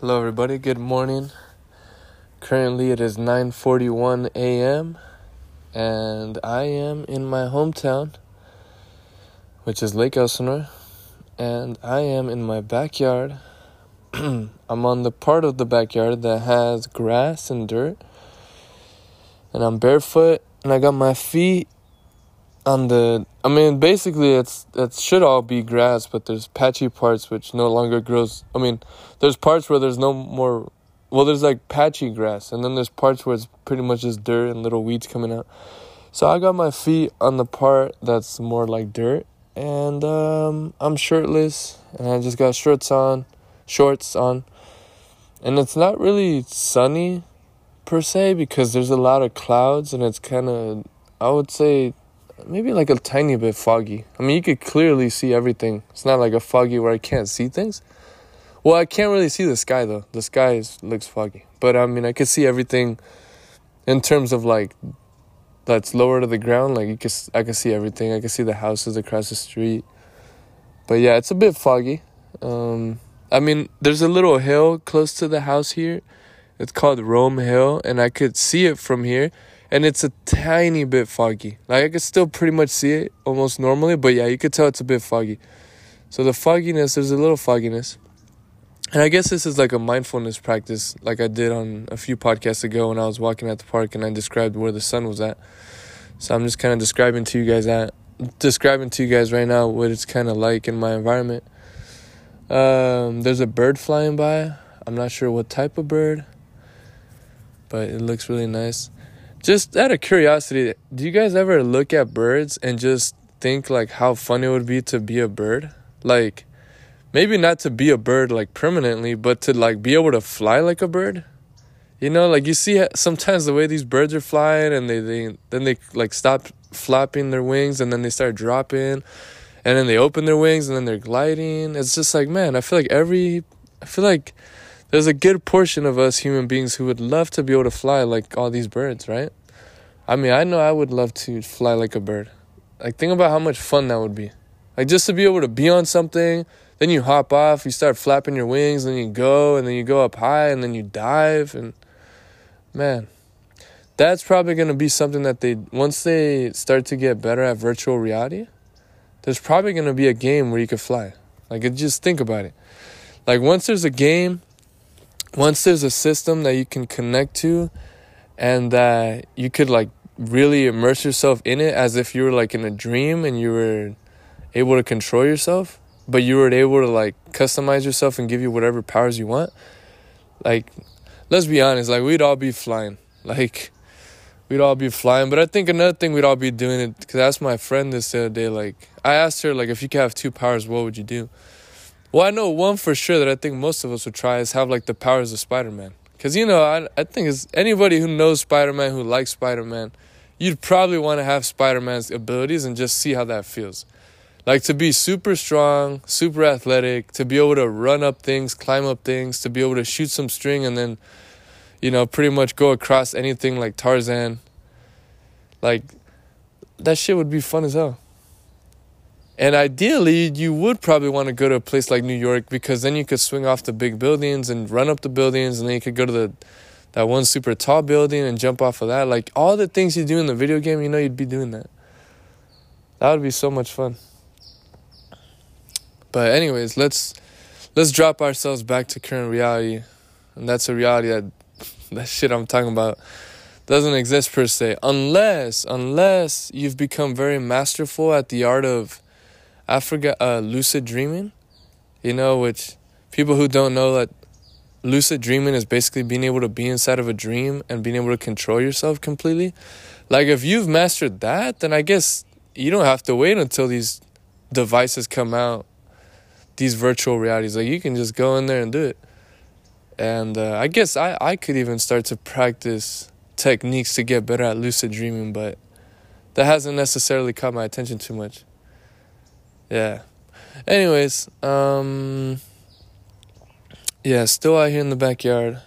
Hello everybody, good morning. Currently it is 9:41 a.m. and I am in my hometown which is Lake Elsinore and I am in my backyard. I'm on the part of the backyard that has grass and dirt. And I'm barefoot and I got my feet on the I mean basically it's it should all be grass but there's patchy parts which no longer grows I mean there's parts where there's no more well there's like patchy grass and then there's parts where it's pretty much just dirt and little weeds coming out. So I got my feet on the part that's more like dirt and um, I'm shirtless and I just got shorts on, shorts on. And it's not really sunny per se because there's a lot of clouds and it's kind of I would say maybe like a tiny bit foggy. I mean, you could clearly see everything. It's not like a foggy where I can't see things. Well, I can't really see the sky though. The sky is, looks foggy, but I mean, I could see everything in terms of like that's lower to the ground. Like you could, I could see everything. I could see the houses across the street. But yeah, it's a bit foggy. Um, I mean, there's a little hill close to the house here. It's called Rome Hill, and I could see it from here and it's a tiny bit foggy. Like I could still pretty much see it almost normally, but yeah, you could tell it's a bit foggy. So the fogginess, there's a little fogginess. And I guess this is like a mindfulness practice, like I did on a few podcasts ago when I was walking at the park and I described where the sun was at. So I'm just kind of describing to you guys that, describing to you guys right now what it's kind of like in my environment. Um, there's a bird flying by. I'm not sure what type of bird, but it looks really nice. Just out of curiosity, do you guys ever look at birds and just think like how fun it would be to be a bird? Like maybe not to be a bird like permanently, but to like be able to fly like a bird. You know, like you see sometimes the way these birds are flying and they, they then they like stop flapping their wings and then they start dropping and then they open their wings and then they're gliding. It's just like, man, I feel like every I feel like there's a good portion of us human beings who would love to be able to fly like all these birds, right? I mean, I know I would love to fly like a bird. Like, think about how much fun that would be. Like, just to be able to be on something, then you hop off, you start flapping your wings, then you go, and then you go up high, and then you dive, and man, that's probably going to be something that they, once they start to get better at virtual reality, there's probably going to be a game where you could fly. Like, just think about it. Like, once there's a game once there's a system that you can connect to and that you could like really immerse yourself in it as if you were like in a dream and you were able to control yourself but you were able to like customize yourself and give you whatever powers you want like let's be honest like we'd all be flying like we'd all be flying. But i think another thing we'd all be doing it because i asked my friend this the other day like i asked her like if you could have two powers what would you do well, I know one for sure that I think most of us would try is have like the powers of Spider Man. Cause you know, I I think it's anybody who knows Spider Man who likes Spider Man, you'd probably want to have Spider Man's abilities and just see how that feels. Like to be super strong, super athletic, to be able to run up things, climb up things, to be able to shoot some string and then, you know, pretty much go across anything like Tarzan. Like that shit would be fun as hell. And ideally, you would probably want to go to a place like New York because then you could swing off the big buildings and run up the buildings, and then you could go to the that one super tall building and jump off of that. Like all the things you do in the video game, you know, you'd be doing that. That would be so much fun. But anyways, let's let's drop ourselves back to current reality, and that's a reality that that shit I'm talking about doesn't exist per se, unless unless you've become very masterful at the art of I forgot uh, lucid dreaming, you know, which people who don't know that lucid dreaming is basically being able to be inside of a dream and being able to control yourself completely. Like if you've mastered that, then I guess you don't have to wait until these devices come out, these virtual realities. Like you can just go in there and do it. And uh, I guess I, I could even start to practice techniques to get better at lucid dreaming, but that hasn't necessarily caught my attention too much yeah. Anyways, um, yeah, still out here in the backyard.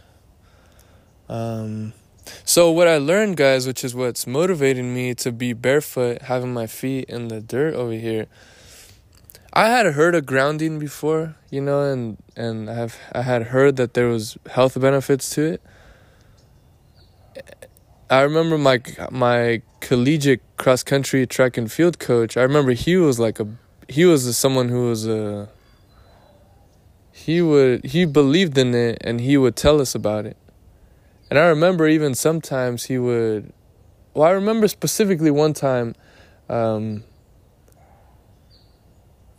Um, so what I learned, guys, which is what's motivating me to be barefoot, having my feet in the dirt over here. I had heard of grounding before, you know, and and I've I had heard that there was health benefits to it. I remember my my collegiate cross country track and field coach. I remember he was like a he was someone who was a he would he believed in it and he would tell us about it. And I remember even sometimes he would well I remember specifically one time um,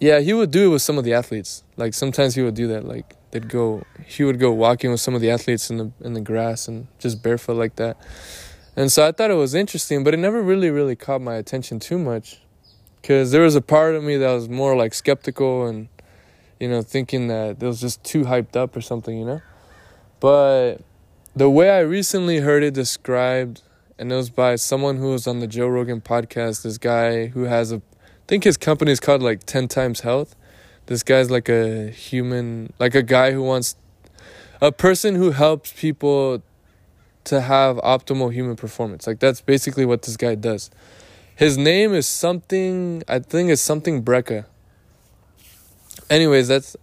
yeah, he would do it with some of the athletes. Like sometimes he would do that. Like they'd go, he would go walking with some of the athletes in the in the grass and just barefoot like that. And so I thought it was interesting, but it never really really caught my attention too much, because there was a part of me that was more like skeptical and, you know, thinking that it was just too hyped up or something, you know. But the way I recently heard it described, and it was by someone who was on the Joe Rogan podcast. This guy who has a think his company is called like 10 times health. This guy's like a human, like a guy who wants, a person who helps people to have optimal human performance. Like that's basically what this guy does. His name is something, I think it's something Brecka. Anyways, that's,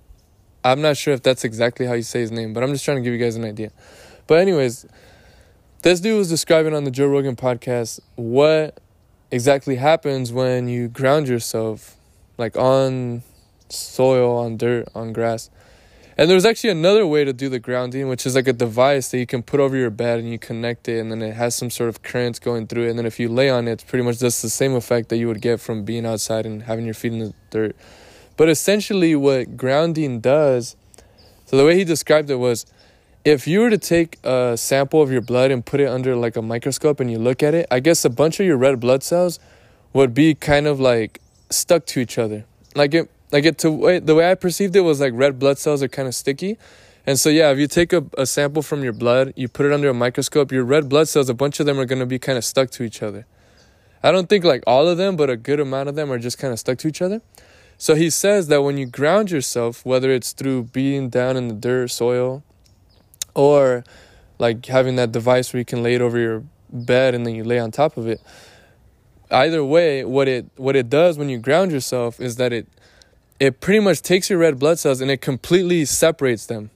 I'm not sure if that's exactly how you say his name, but I'm just trying to give you guys an idea. But, anyways, this dude was describing on the Joe Rogan podcast what exactly happens when you ground yourself like on soil, on dirt, on grass. And there's actually another way to do the grounding, which is like a device that you can put over your bed and you connect it, and then it has some sort of currents going through it. And then if you lay on it, it's pretty much just the same effect that you would get from being outside and having your feet in the dirt. But essentially, what grounding does, so the way he described it was if you were to take a sample of your blood and put it under like a microscope and you look at it, I guess a bunch of your red blood cells would be kind of like stuck to each other. Like it, like it to the way I perceived it was like red blood cells are kind of sticky. And so yeah, if you take a, a sample from your blood, you put it under a microscope, your red blood cells, a bunch of them are gonna be kind of stuck to each other. I don't think like all of them, but a good amount of them are just kind of stuck to each other. So he says that when you ground yourself, whether it's through being down in the dirt, soil, or like having that device where you can lay it over your bed and then you lay on top of it either way what it what it does when you ground yourself is that it it pretty much takes your red blood cells and it completely separates them.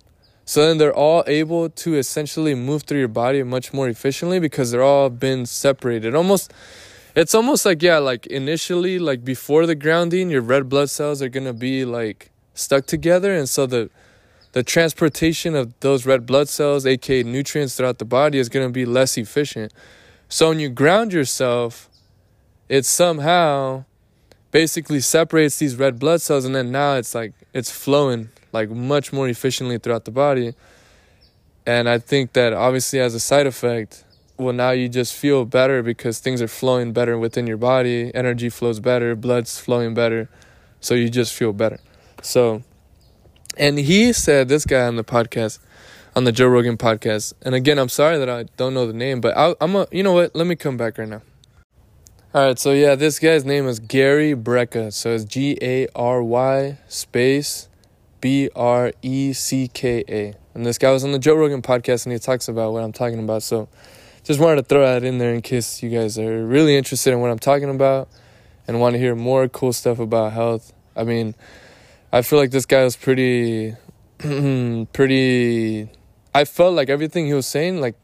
So then they're all able to essentially move through your body much more efficiently because they're all been separated. Almost it's almost like yeah like initially like before the grounding your red blood cells are going to be like stuck together. And so the the transportation of those red blood cells, aka nutrients throughout the body, is going to be less efficient. So when you ground yourself, it somehow basically separates these red blood cells, and then now it's like it's flowing like much more efficiently throughout the body. And I think that obviously, as a side effect, well, now you just feel better because things are flowing better within your body, energy flows better, blood's flowing better, so you just feel better. So, and he said, this guy on the podcast, on the Joe Rogan podcast, and again, I'm sorry that I don't know the name, but I, am a, you know what? Let me come back right now. All right, so yeah, this guy's name is Gary Brecka. So it's G A R Y space B R E C K A. And this guy was on the Joe Rogan podcast and he talks about what I'm talking about. So just wanted to throw that in there in case you guys are really interested in what I'm talking about and want to hear more cool stuff about health. I mean, I feel like this guy was pretty, pretty. I felt like everything he was saying, like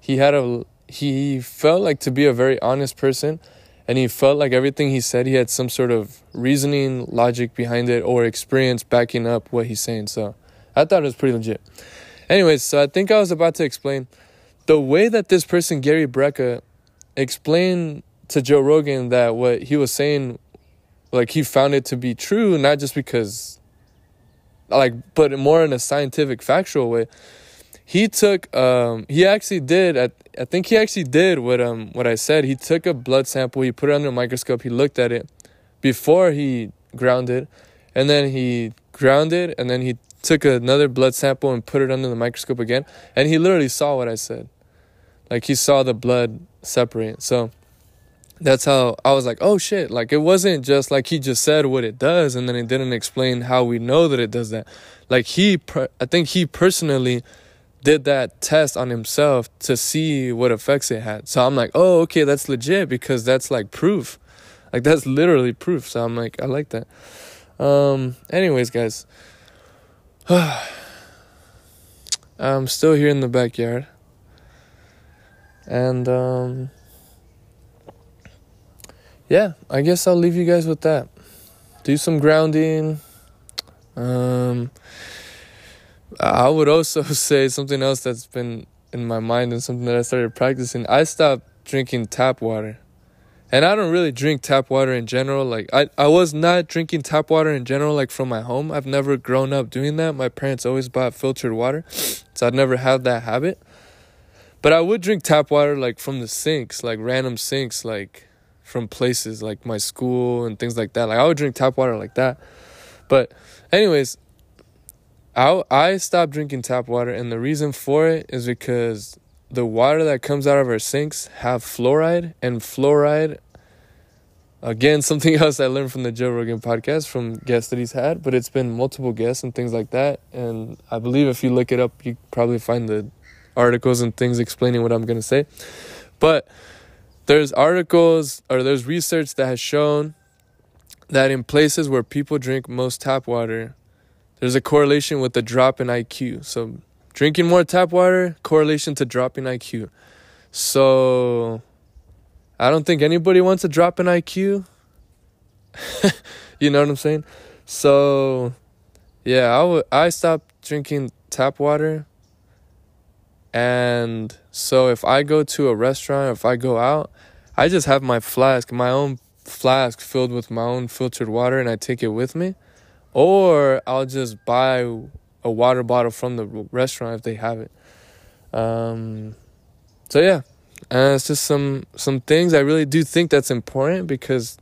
he had a, he felt like to be a very honest person, and he felt like everything he said, he had some sort of reasoning, logic behind it, or experience backing up what he's saying. So I thought it was pretty legit. Anyways, so I think I was about to explain the way that this person, Gary Brecka, explained to Joe Rogan that what he was saying like he found it to be true not just because like but more in a scientific factual way he took um he actually did I, I think he actually did what um what I said he took a blood sample he put it under a microscope he looked at it before he grounded and then he grounded and then he took another blood sample and put it under the microscope again and he literally saw what I said like he saw the blood separate so that's how I was like, oh shit. Like it wasn't just like he just said what it does and then it didn't explain how we know that it does that. Like he, I think he personally did that test on himself to see what effects it had. So I'm like, oh, okay, that's legit because that's like proof. Like that's literally proof. So I'm like, I like that. Um, anyways, guys, I'm still here in the backyard, and um, yeah, I guess I'll leave you guys with that. Do some grounding. Um, I would also say something else that's been in my mind and something that I started practicing. I stopped drinking tap water. And I don't really drink tap water in general. Like I, I was not drinking tap water in general, like from my home. I've never grown up doing that. My parents always bought filtered water. So I'd never had that habit. But I would drink tap water like from the sinks, like random sinks, like from places like my school and things like that. Like I would drink tap water like that. But anyways, I I stopped drinking tap water and the reason for it is because the water that comes out of our sinks have fluoride and fluoride again something else i learned from the joe rogan podcast from guests that he's had but it's been multiple guests and things like that and i believe if you look it up you probably find the articles and things explaining what i'm going to say. But there's articles or there's research that has shown that in places where people drink most tap water there's a correlation with the drop in iq so Drinking more tap water, correlation to dropping IQ. So, I don't think anybody wants to drop in IQ. you know what I'm saying? So, yeah, I, w- I stopped drinking tap water. And so, if I go to a restaurant, if I go out, I just have my flask, my own flask filled with my own filtered water, and I take it with me. Or I'll just buy a water bottle from the restaurant if they have it. Um, so yeah, and it's just some some things I really do think that's important because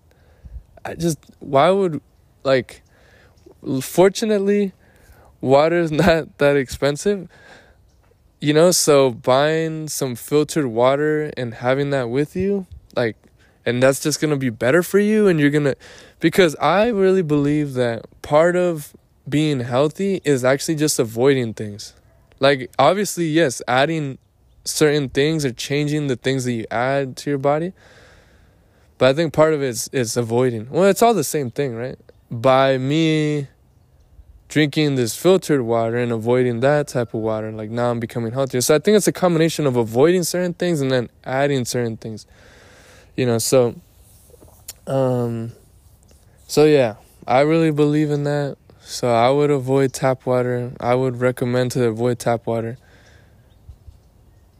I just why would like fortunately water is not that expensive you know so buying some filtered water and having that with you like and that's just going to be better for you and you're going to because i really believe that part of being healthy is actually just avoiding things. Like obviously, yes, adding certain things or changing the things that you add to your body. But I think part of it is, is avoiding. Well, it's all the same thing, right? By me drinking this filtered water and avoiding that type of water, like now I'm becoming healthier. So I think it's a combination of avoiding certain things and then adding certain things. You know, so um so yeah, I really believe in that. So I would avoid tap water. I would recommend to avoid tap water.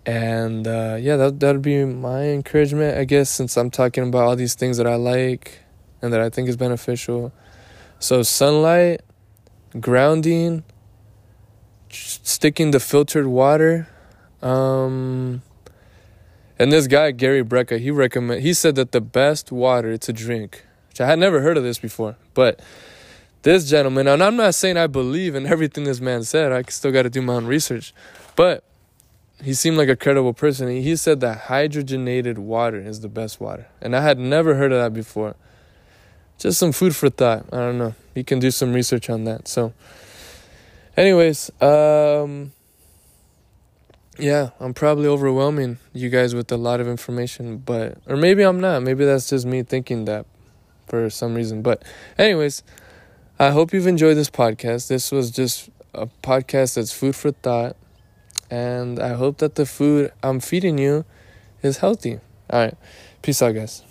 And uh, yeah, that that'd be my encouragement, I guess, since I'm talking about all these things that I like and that I think is beneficial. So sunlight, grounding, sticking the filtered water. Um, and this guy Gary Brecka, he recommend he said that the best water to drink, which I had never heard of this before, but this gentleman, and I'm not saying I believe in everything this man said, I still got to do my own research, but he seemed like a credible person. He said that hydrogenated water is the best water, and I had never heard of that before. Just some food for thought. I don't know. You can do some research on that. So, anyways, um, yeah, I'm probably overwhelming you guys with a lot of information, but or maybe I'm not. Maybe that's just me thinking that for some reason. But, anyways. I hope you've enjoyed this podcast. This was just a podcast that's food for thought. And I hope that the food I'm feeding you is healthy. All right. Peace out, guys.